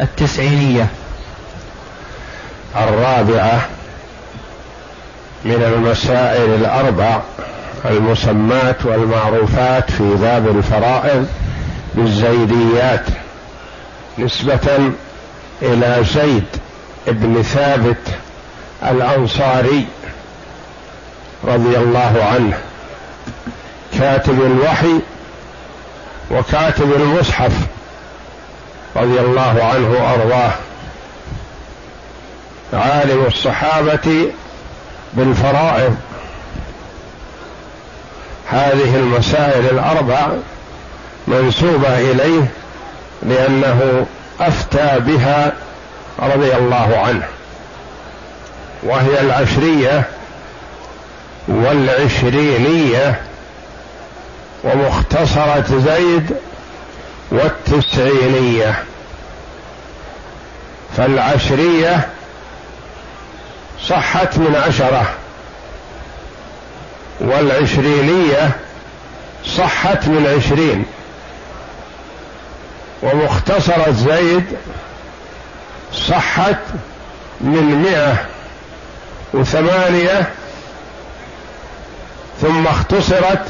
التسعينية. الرابعة من المسائل الأربع المسمات والمعروفات في باب الفرائض بالزيديات نسبة إلى زيد بن ثابت الأنصاري رضي الله عنه كاتب الوحي وكاتب المصحف. رضي الله عنه وأرضاه. عالم الصحابة بالفرائض. هذه المسائل الأربع منسوبة إليه لأنه أفتى بها رضي الله عنه وهي العشرية والعشرينية ومختصرة زيد والتسعينية. فالعشرية صحت من عشرة والعشرينية صحت من عشرين. ومختصرة زيد صحت من مئة وثمانية ثم اختصرت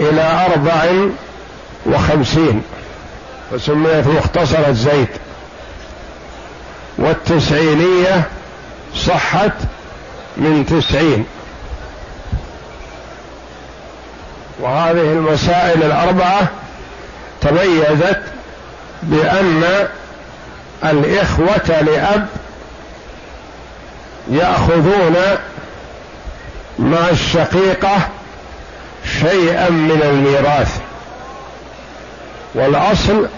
إلى أربع وخمسين فسميت مختصرة زيد والتسعينية صحت من تسعين. وهذه المسائل الأربعة تميزت بأن الإخوة لأب يأخذون مع الشقيقة شيئا من الميراث. والأصل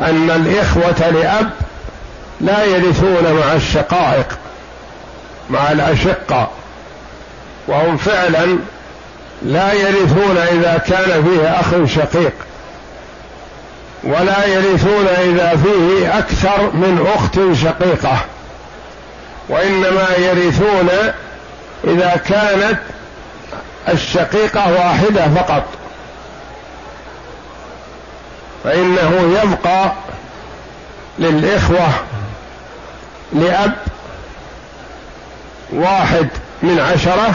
أن الإخوة لأب لا يرثون مع الشقائق مع الأشقة وهم فعلا لا يرثون إذا كان فيه أخ شقيق ولا يرثون إذا فيه أكثر من أخت شقيقة وإنما يرثون إذا كانت الشقيقة واحدة فقط. فإنه يبقى للإخوة لأب واحد من عشرة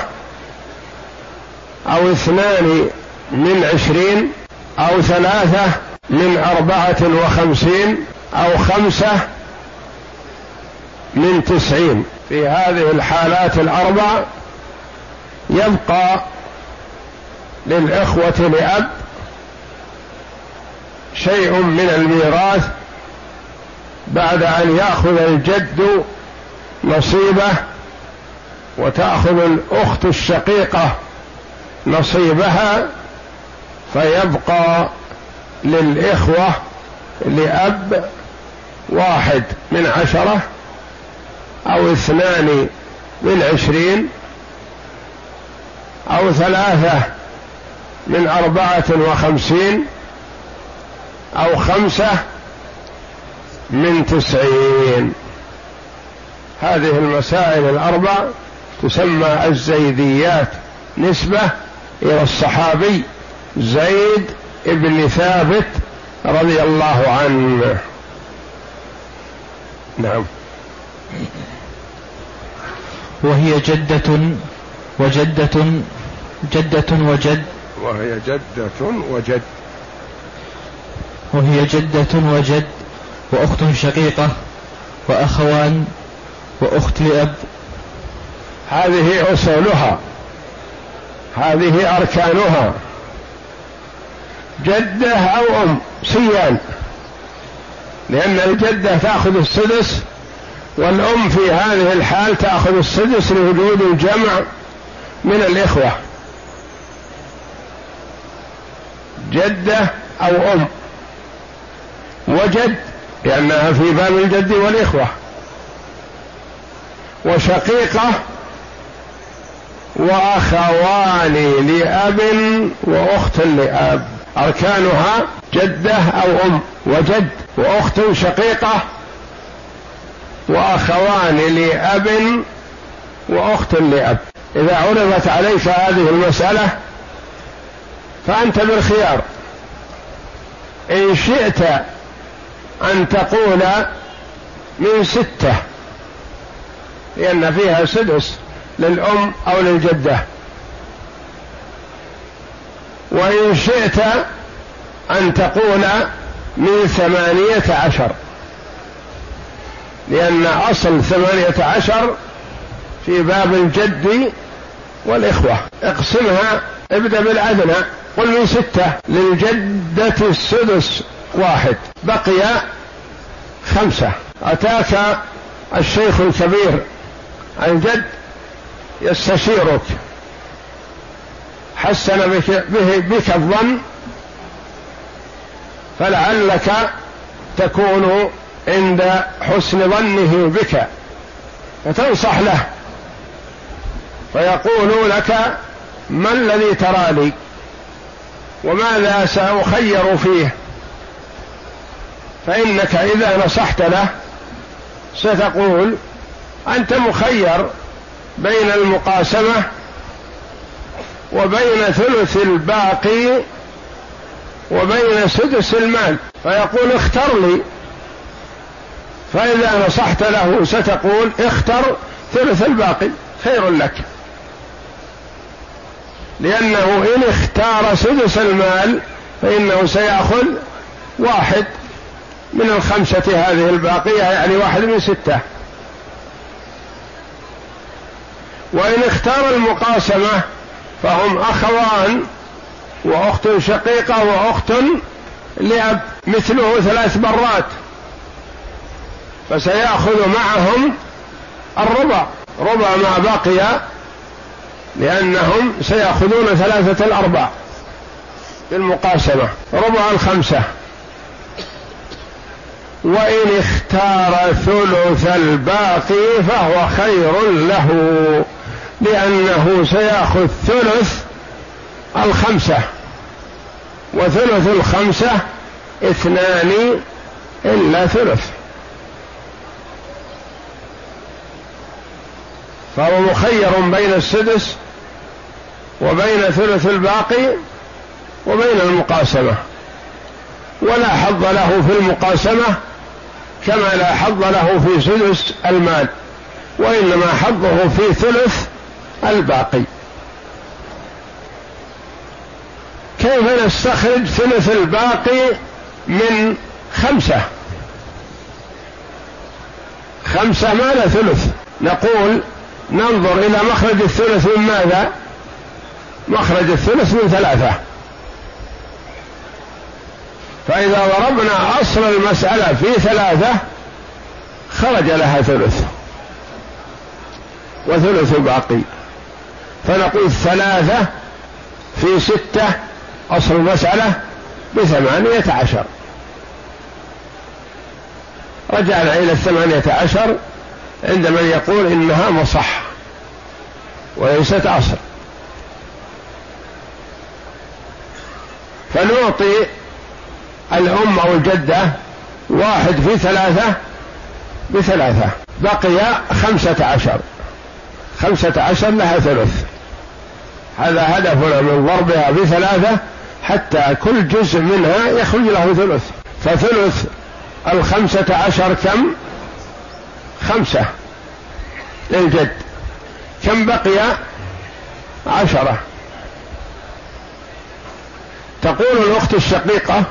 أو اثنان من عشرين أو ثلاثة من أربعة وخمسين أو خمسة من تسعين. في هذه الحالات الأربع يبقى للإخوة لأب شيء من الميراث بعد أن يأخذ الجد نصيبه وتأخذ الأخت الشقيقة نصيبها فيبقى للإخوة لأب واحد من عشرة أو اثنان من عشرين أو ثلاثة من أربعة وخمسين أو خمسة من تسعين. هذه المسائل الأربع تسمى الزيديات نسبة إلى الصحابي زيد بن ثابت رضي الله عنه. نعم. وهي جدة وجدة جدة وجد وهي جدة وجد. وهي جدة وجد وأخت شقيقة وأخوان وأخت لأب. هذه أصولها هذه أركانها. جدة أو أم سيان. لأن الجدة تأخذ السدس والأم في هذه الحال تأخذ السدس لوجود الجمع من الإخوة. جدة أو أم. وجد لأنها في باب الجد والإخوة. وشقيقة وأخوان لأب وأخت لأب. أركانها جدة أو أم. وجد وأخت شقيقة وأخوان لأب وأخت لأب. إذا عرضت عليك هذه المسألة فأنت بالخيار. إن شئت أن تقول من ستة لأن فيها سدس للأم أو للجدة. وإن شئت أن تقول من ثمانية عشر لأن أصل ثمانية عشر في باب الجد والإخوة. اقسمها ابدأ بالأدنى قل من ستة للجدة السدس واحد. بقي خمسة. أتاك الشيخ الكبير الجد يستشيرك. حسن بك, به بك الظن فلعلك تكون عند حسن ظنه بك فتنصح له. فيقول لك ما الذي ترى لي وماذا سأخير فيه؟ فإنك إذا نصحت له ستقول أنت مخير بين المقاسمة وبين ثلث الباقي وبين سدس المال. فيقول اختر لي. فإذا نصحت له ستقول اختر ثلث الباقي خير لك. لأنه إن اختار سدس المال فإنه سيأخذ واحد. من الخمسة هذه الباقية يعني واحد من ستة. وإن اختار المقاسمة فهم أخوان وأخت شقيقة وأخت لأب مثله ثلاث مرات فسيأخذ معهم الربع. ربع ما بقي لأنهم سيأخذون ثلاثة الأرباع بالمقاسمة ربع الخمسة. وإن اختار ثلث الباقي فهو خير له لأنه سيأخذ ثلث الخمسة. وثلث الخمسة اثنان إلا ثلث. فهو مخير بين السدس وبين ثلث الباقي وبين المقاسمة. ولا حظ له في المقاسمة كما لا حظ له في سدس المال وإنما حظه في ثلث الباقي. كيف نستخرج ثلث الباقي من خمسة؟ خمسة ما لا ثلث؟ نقول ننظر إلى مخرج الثلث من ماذا؟ مخرج الثلث من ثلاثة. فإذا ضربنا أصل المسألة في ثلاثة خرج لها ثلث وثلث باقي. فنقول ثلاثة في ستة أصل المسألة بثمانية عشر. رجعنا إلى الثمانية عشر عند من يقول إنها مصح وليست أصل. فنعطي الأم أو الجدة واحد في ثلاثة بثلاثة بقي خمسة عشر. خمسة عشر لها ثلث. هذا هدفنا من ضربها بثلاثة حتى كل جزء منها يخرج له ثلث. فثلث الخمسة عشر كم؟ خمسة للجد. كم بقي؟ عشرة. تقول الأخت الشقيقة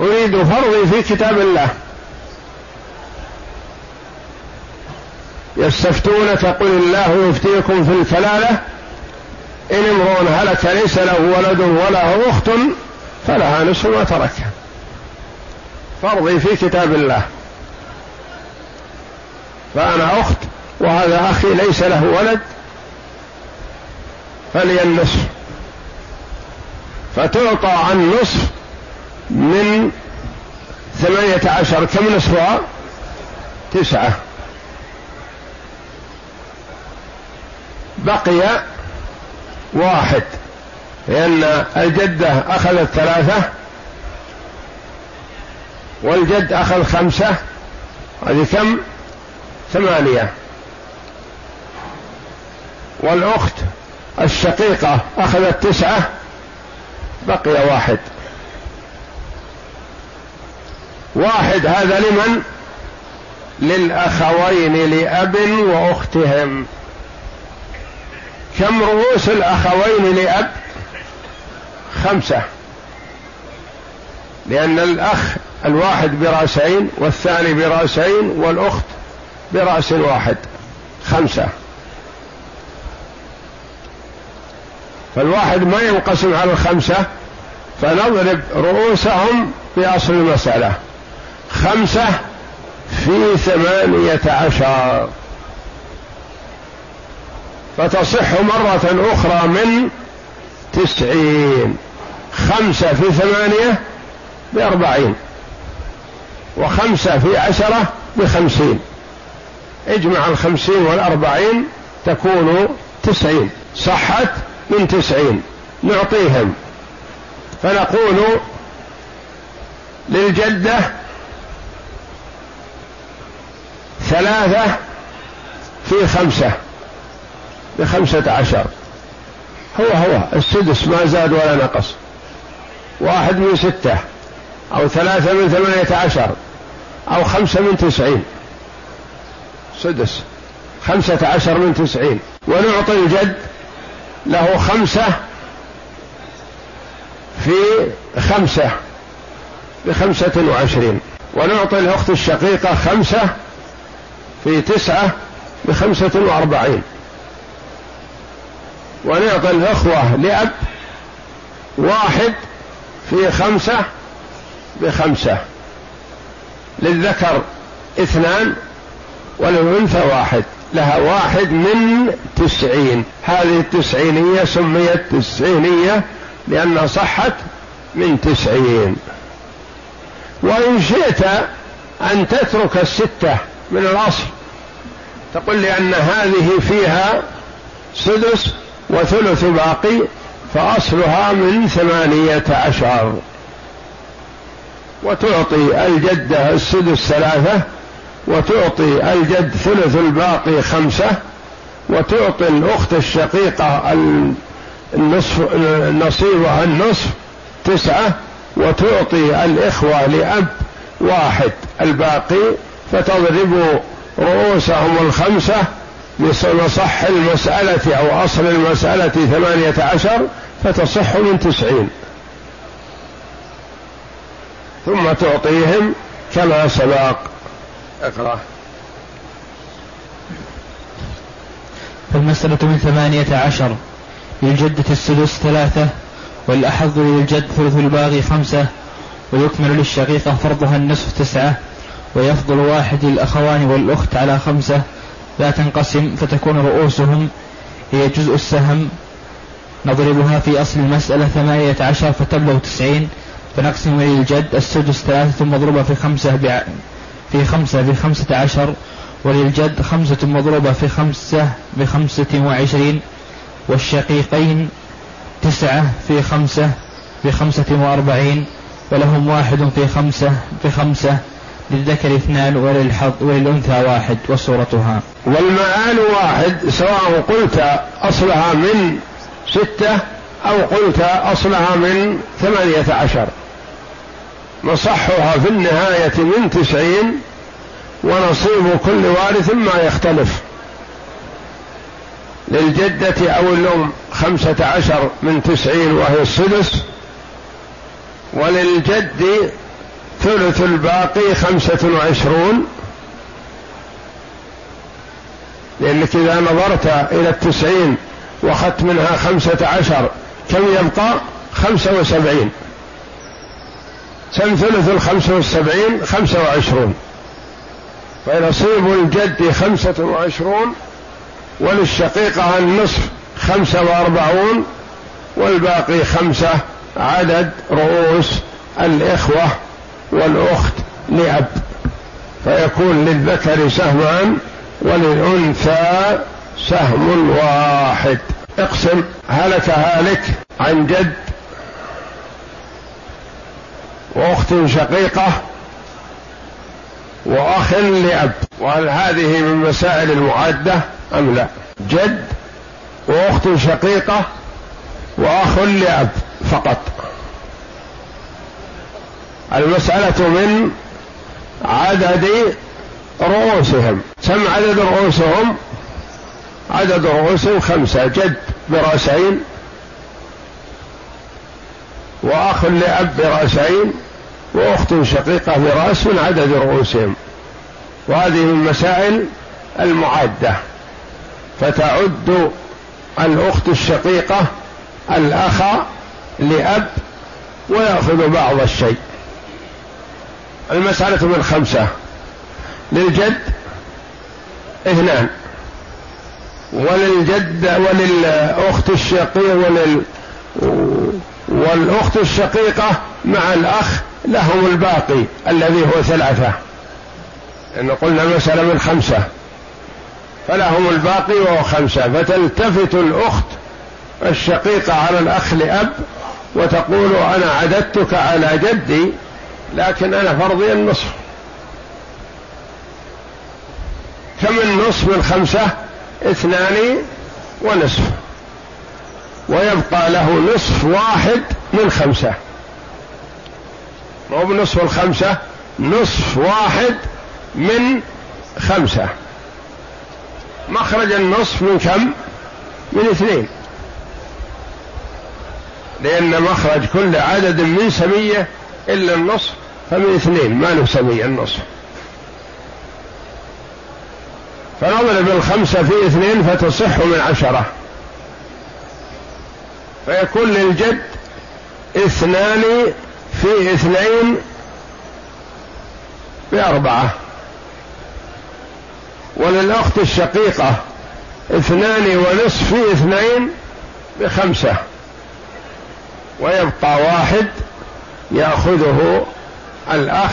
أريد فرضي في كتاب الله. يستفتونك قل الله يفتيكم في الكلالة إن امرؤ هلك ليس له ولد وله أخت فلها نصف ما ترك. فرضي في كتاب الله. فأنا أخت وهذا أخي ليس له ولد فلي النصف فتعطى النصف من ثمانية عشر كم نصفها تسعة. بقي واحد لأن الجدة أخذت ثلاثة والجد أخذ خمسة هذه كم؟ ثمانية. والأخت الشقيقة أخذت تسعة بقي واحد. واحد هذا لمن؟ للأخوين لأب وأختهم. كم رؤوس الأخوين لأب؟ خمسة. لأن الأخ الواحد برأسين والثاني برأسين والأخت برأس واحد. خمسة. فالواحد ما ينقسم على الخمسة فنضرب رؤوسهم بأصل المسألة. خمسة في ثمانية عشر. فتصح مرة أخرى من تسعين. خمسة في ثمانية بأربعين. وخمسة في عشرة بخمسين. اجمع الخمسين والأربعين تكون تسعين. صحت من تسعين. نعطيهم. فنقول للجدة ثلاثة في خمسة بخمسة عشر. هو هو السدس ما زاد ولا نقص. واحد من ستة أو ثلاثة من ثمانية عشر أو خمسة من تسعين. سدس خمسة عشر من تسعين. ونعطي الجد له خمسة في خمسة بخمسة وعشرين. ونعطي الأخت الشقيقة خمسة في تسعة بخمسة وأربعين. ونعطي الأخوة لأب واحد في خمسة بخمسة. للذكر اثنان وللأنثى واحد. لها واحد من تسعين. هذه التسعينية سميت تسعينية لأنها صحت من تسعين. وإن شئت أن تترك الستة من الأصل تقول لأن هذه فيها سدس وثلث باقي فأصلها من ثمانية عشر وتعطي الجدة السدس ثلاثة وتعطي الجد ثلث الباقي خمسة وتعطي الأخت الشقيقة النصف نصيبها النصف تسعة وتعطي الإخوة لأب واحد الباقي فتضرب رؤوسهم الخمسة لصح المسألة أو أصل المسألة ثمانية عشر فتصح من تسعين. ثم تعطيهم كما سبق. اقرأ. فالمسألة من ثمانية عشر. للجدة السدس ثلاثة والأحظ للجد ثلث الباغي خمسة ويكمل للشقيقة فرضها النصف تسعة. ويفضل واحد للأخوان والأخت على خمسة لا تنقسم فتكون رؤوسهم هي جزء السهم. نضربها في أصل المسألة ثمانية عشر فتبلغ تسعين. فنقسم للجد السدس ثلاثة مضروبة في خمسة بع... في خمسة بخمسة عشر. وللجد خمسة مضروبة في خمسة بخمسة وعشرين. والشقيقين تسعة في خمسة بخمسة وأربعين. ولهم واحد في خمسة بخمسة للذكر اثنان وللحظ وللأنثى واحد وصورتها. والمآل واحد سواء قلت أصلها من ستة أو قلت أصلها من ثمانية عشر. مصحها في النهاية من تسعين ونصيب كل وارث ما يختلف. للجدة أو الأم خمسة عشر من تسعين وهي السدس. وللجد ثلث الباقي خمسة وعشرون. لأنك إذا نظرت إلى التسعين وأخذت منها خمسة عشر كم يبقى؟ خمسة وسبعين. كم ثلث الخمسة والسبعين خمسة وعشرون. فنصيب الجد خمسة وعشرون وللشقيقة النصف خمسة وأربعون والباقي خمسة عدد رؤوس الإخوة. والأخت لأب فيكون للذكر سهمان وللأنثى سهم واحد. اقسم هلك هالك عن جد وأخت شقيقة وأخ لأب؟ وهل هذه من مسائل المعاده أم لا؟ جد وأخت شقيقة وأخ لأب فقط. المسألة من عدد رؤوسهم. كم عدد رؤوسهم؟ عدد رؤوسهم خمسة. جد برأسين وأخ لأب برأسين وأخت شقيقة برأس من عدد رؤوسهم. وهذه من مسائل المعدة. فتعد الأخت الشقيقة الأخ لأب ويأخذ بعض الشيء. المسألة من خمسة. للجد اثنان. وللجد وللأخت الشقيقة ولل والأخت الشقيقة مع الأخ لهم الباقي الذي هو ثلاثة. لأن قلنا مسألة من خمسة. فلهم الباقي وهو خمسة. فتلتفت الأخت الشقيقة على الأخ لأب وتقول أنا عددتك على جدي لكن أنا فرضي النصف. كم النصف من خمسة اثنان ونصف. ويبقى له نصف واحد من خمسة. مو بنصف الخمسة نصف واحد من خمسة. مخرج النصف من كم؟ من اثنين. لأن مخرج كل عدد من سمية إلا النصف فمن اثنين ما سمية النصف. فنضرب الخمسة في اثنين فتصح من عشرة. فيكون للجد اثنان في اثنين بأربعة. وللأخت الشقيقة اثنان ونصف في اثنين بخمسة. ويبقى واحد يأخذه الأخ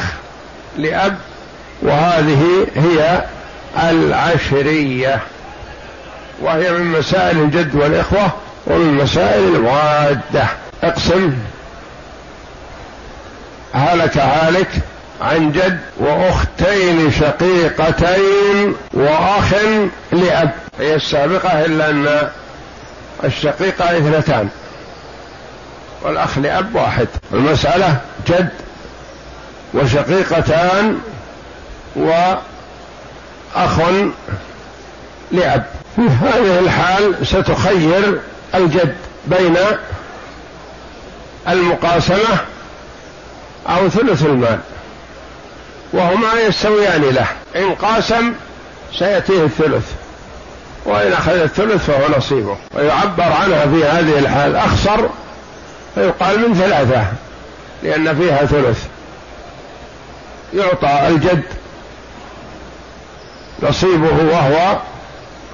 لأب وهذه هي العشرية. وهي من مسائل الجد والإخوة ومن مسائل الموادة اقسم هلك هالك عن جد واختين شقيقتين واخ لاب. هي السابقة إلا أن الشقيقة اثنتان. والأخ لأب واحد. المسألة جد وشقيقتان وأخ لأب. في هذه الحال ستخير الجد بين المقاسمة أو ثلث المال وهما يستويان له. إن قاسم سيأتيه الثلث وإن أخذ الثلث فهو نصيبه. ويعبر عنها في هذه الحال أخسر فيقال من ثلاثة لأن فيها ثلث. يعطى الجد نصيبه وهو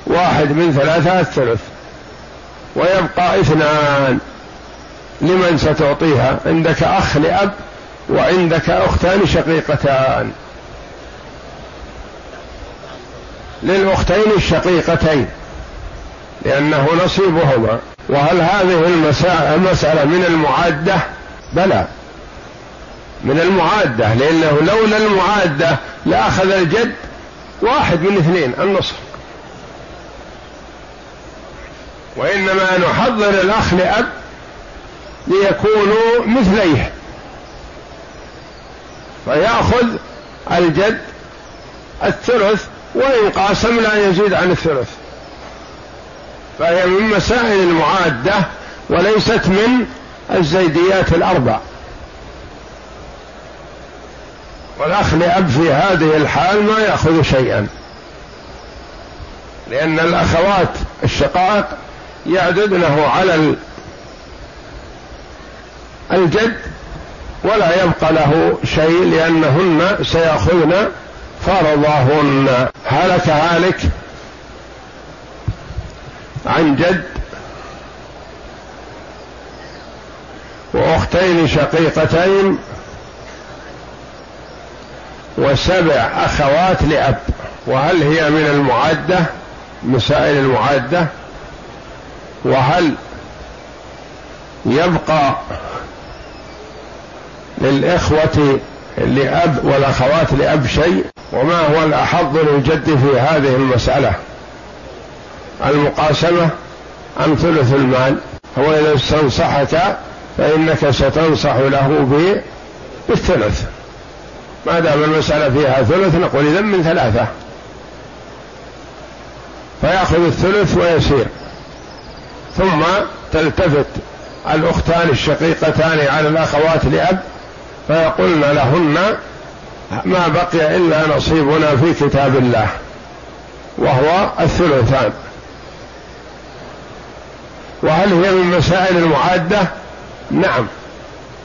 واحد من ثلاثة الثلث ويبقى اثنان. لمن ستعطيها؟ عندك أخ لأب وعندك أختان شقيقتان. للأختين الشقيقتين لأنه نصيبهما. وهل هذه المسألة من المعادة؟ بلى. من المعادة لأنه لولا المعادة لأخذ الجد واحد من اثنين النصف. وإنما نحضر الأخ لأب ليكونوا مثليه. فيأخذ الجد الثلث وإن قاسم لا يزيد عن الثلث. فهي من مسائل المعادة وليست من الزيديات الأربع. والأخ لأب في هذه الحال ما يأخذ شيئا. لأن الأخوات الشقائق يعددنه على الجد ولا يبقى له شيء لأنهن سيأخذن فرضهن. هلك هالك عن جد وأختين شقيقتين وسبع أخوات لأب وهل هي من المعدة مسائل المعدة؟ وهل يبقى للإخوة لأب والأخوات لأب شيء؟ وما هو الأحظ للجد في هذه المسألة؟ المقاسمة أم ثلث المال؟ هو إذا استنصحك فإنك ستنصح له بالثلث. ما دام المسألة فيها ثلث نقول إذا من ثلاثة. فيأخذ الثلث ويسير. ثم تلتفت الأختان الشقيقتان على الأخوات لأب فيقولن لهن ما بقي إلا نصيبنا في كتاب الله وهو الثلثان. وهل هي من مسائل المعادة؟ نعم.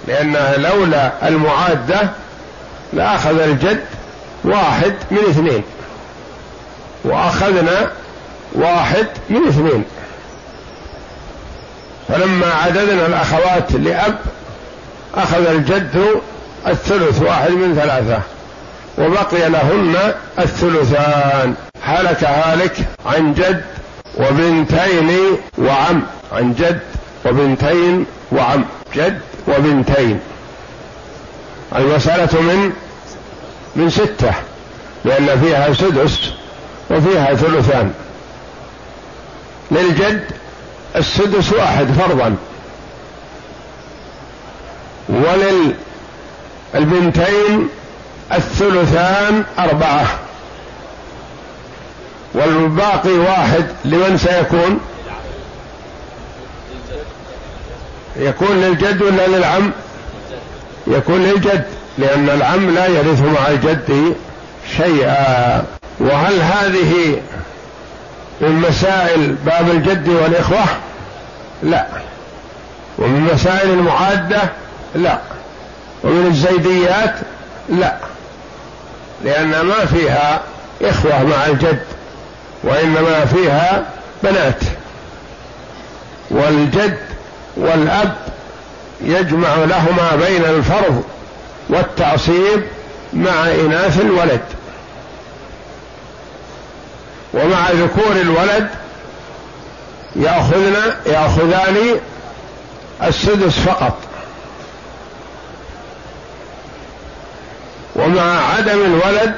لأنها لولا المعادة لأخذ الجد واحد من اثنين. وأخذنا واحد من اثنين. فلما عددنا الأخوات لأب أخذ الجد الثلث واحد من ثلاثة. وبقي لهن الثلثان. هلك هالك عن جد وبنتين وعم. عن جد وبنتين وعم. جد وبنتين. المسألة من من ستة لأن فيها سدس وفيها ثلثان. للجد السدس واحد فرضا. وللبنتين الثلثان أربعة. والباقي واحد لمن سيكون؟ يكون للجد ولا للعم؟ يكون للجد لأن العم لا يرث مع الجد شيئا. وهل هذه من مسائل باب الجد والإخوة؟ لا. ومن مسائل المعادة؟ لا. ومن الزيديات؟ لا. لأن ما فيها إخوة مع الجد وإنما فيها بنات. والجد والأب يجمع لهما بين الفرض والتعصيب مع إناث الولد. ومع ذكور الولد يأخذن يأخذان السدس فقط. ومع عدم الولد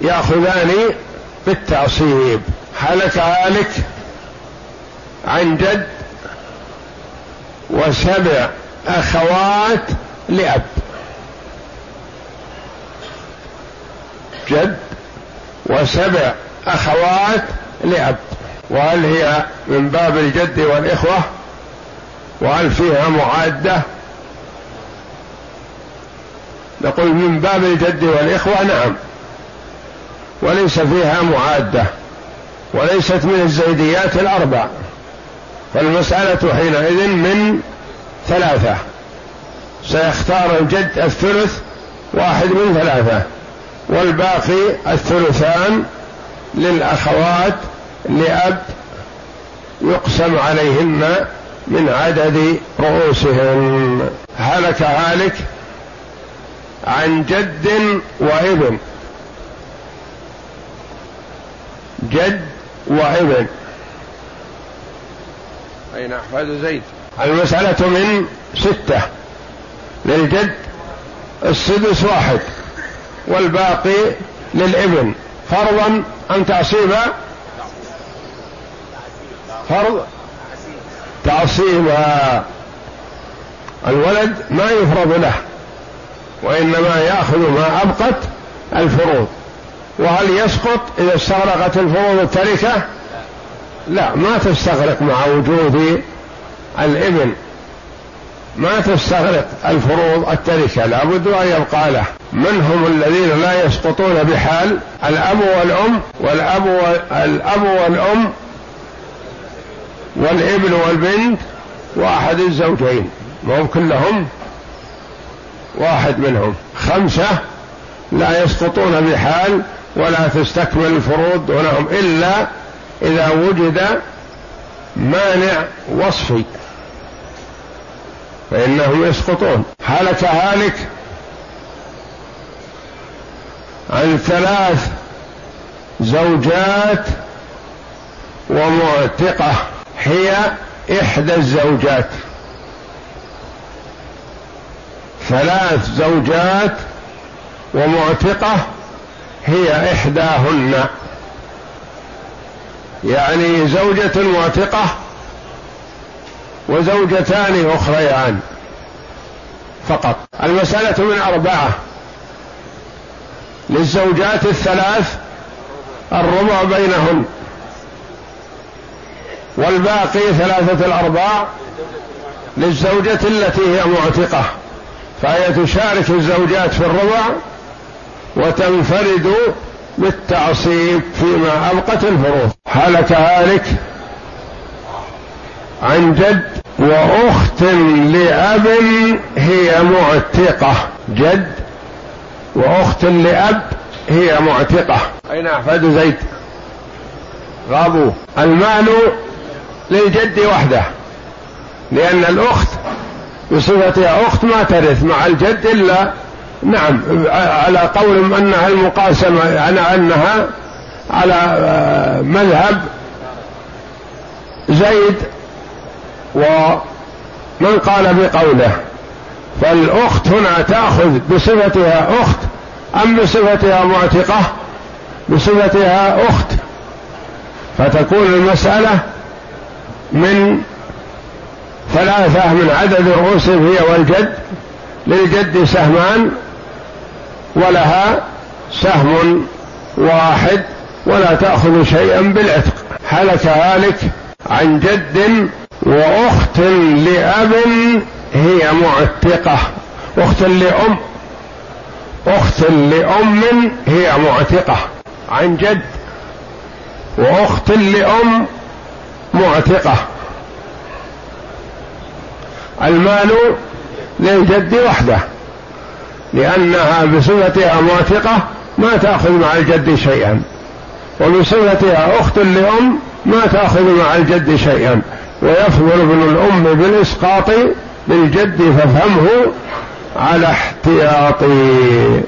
يأخذان بالتعصيب. هلك هالك عن جد وسبع أخوات لأب. جد وسبع أخوات لأب. وهل هي من باب الجد والإخوة؟ وهل فيها معادة؟ نقول من باب الجد والإخوة نعم. وليس فيها معادة. وليست من الزيديات الأربع. فالمسألة حينئذ من ثلاثة. سيختار الجد الثلث واحد من ثلاثة. والباقي الثلثان للأخوات لأب يقسم عليهن من عدد رؤوسهن. هلك هالك عن جد وابن. جد وابن. أين أحفاد زيد. المسألة من ستة. للجد السدس واحد والباقي للابن. فرضا أم تعصيبا فرض تعصيبا الولد ما يفرض له وإنما يأخذ ما أبقت الفروض. وهل يسقط إذا استغرقت الفروض التركة؟ لا ما تستغرق مع وجود الابن ما تستغرق الفروض التركة لابد أن يبقى له. من هم الذين لا يسقطون بحال؟ الأب والأم والأب والأب والأم والابن والبنت وأحد الزوجين. ما هم كلهم واحد منهم. خمسة لا يسقطون بحال ولا تستكمل الفروض دونهم إلا إذا وجد مانع وصفي فإنهم يسقطون. هلك هالك عن ثلاث زوجات ومعتقة. هي إحدى الزوجات. ثلاث زوجات ومعتقة هي إحداهن. يعني زوجة معتقة وزوجتان أخريان فقط. المسألة من أربعة. للزوجات الثلاث الربع بينهن. والباقي ثلاثة الأرباع للزوجة التي هي معتقة. فهي تشارك الزوجات في الربع وتنفرد بالتعصيب فيما أبقت الفروض هلك هالك عن جد وأخت لأب هي معتقة. جد وأخت لأب هي معتقة. أين أحفاد زيد؟ غابوا. المال للجد وحده. لأن الأخت بصفتها أخت ما ترث مع الجد إلا نعم على قول أنها المقاسمة على أنها على آه، مذهب زيد ومن قال بقوله فالأخت هنا تأخذ بصفتها أخت أم بصفتها معتقة؟ بصفتها أخت. فتكون المسألة من ثلاثة من عدد رؤوس هي والجد للجد سهمان ولها سهم واحد ولا تأخذ شيئا بالعتق. هلك هالك عن جد وأخت لأب هي معتقة. أخت لأم. أخت لأم هي معتقة. عن جد وأخت لأم معتقة. المال للجد وحده. لأنها بصفتها معتقة ما تأخذ مع الجد شيئا. وبصفتها أخت لأم ما تأخذ مع الجد شيئا. ويفضل ابن الأم بالإسقاط للجد فافهمه على احتياطي.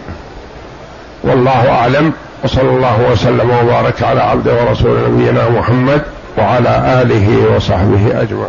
والله أعلم. وصلى الله وسلم وبارك على عبده ورسول نبينا محمد وعلى آله وصحبه أجمعين.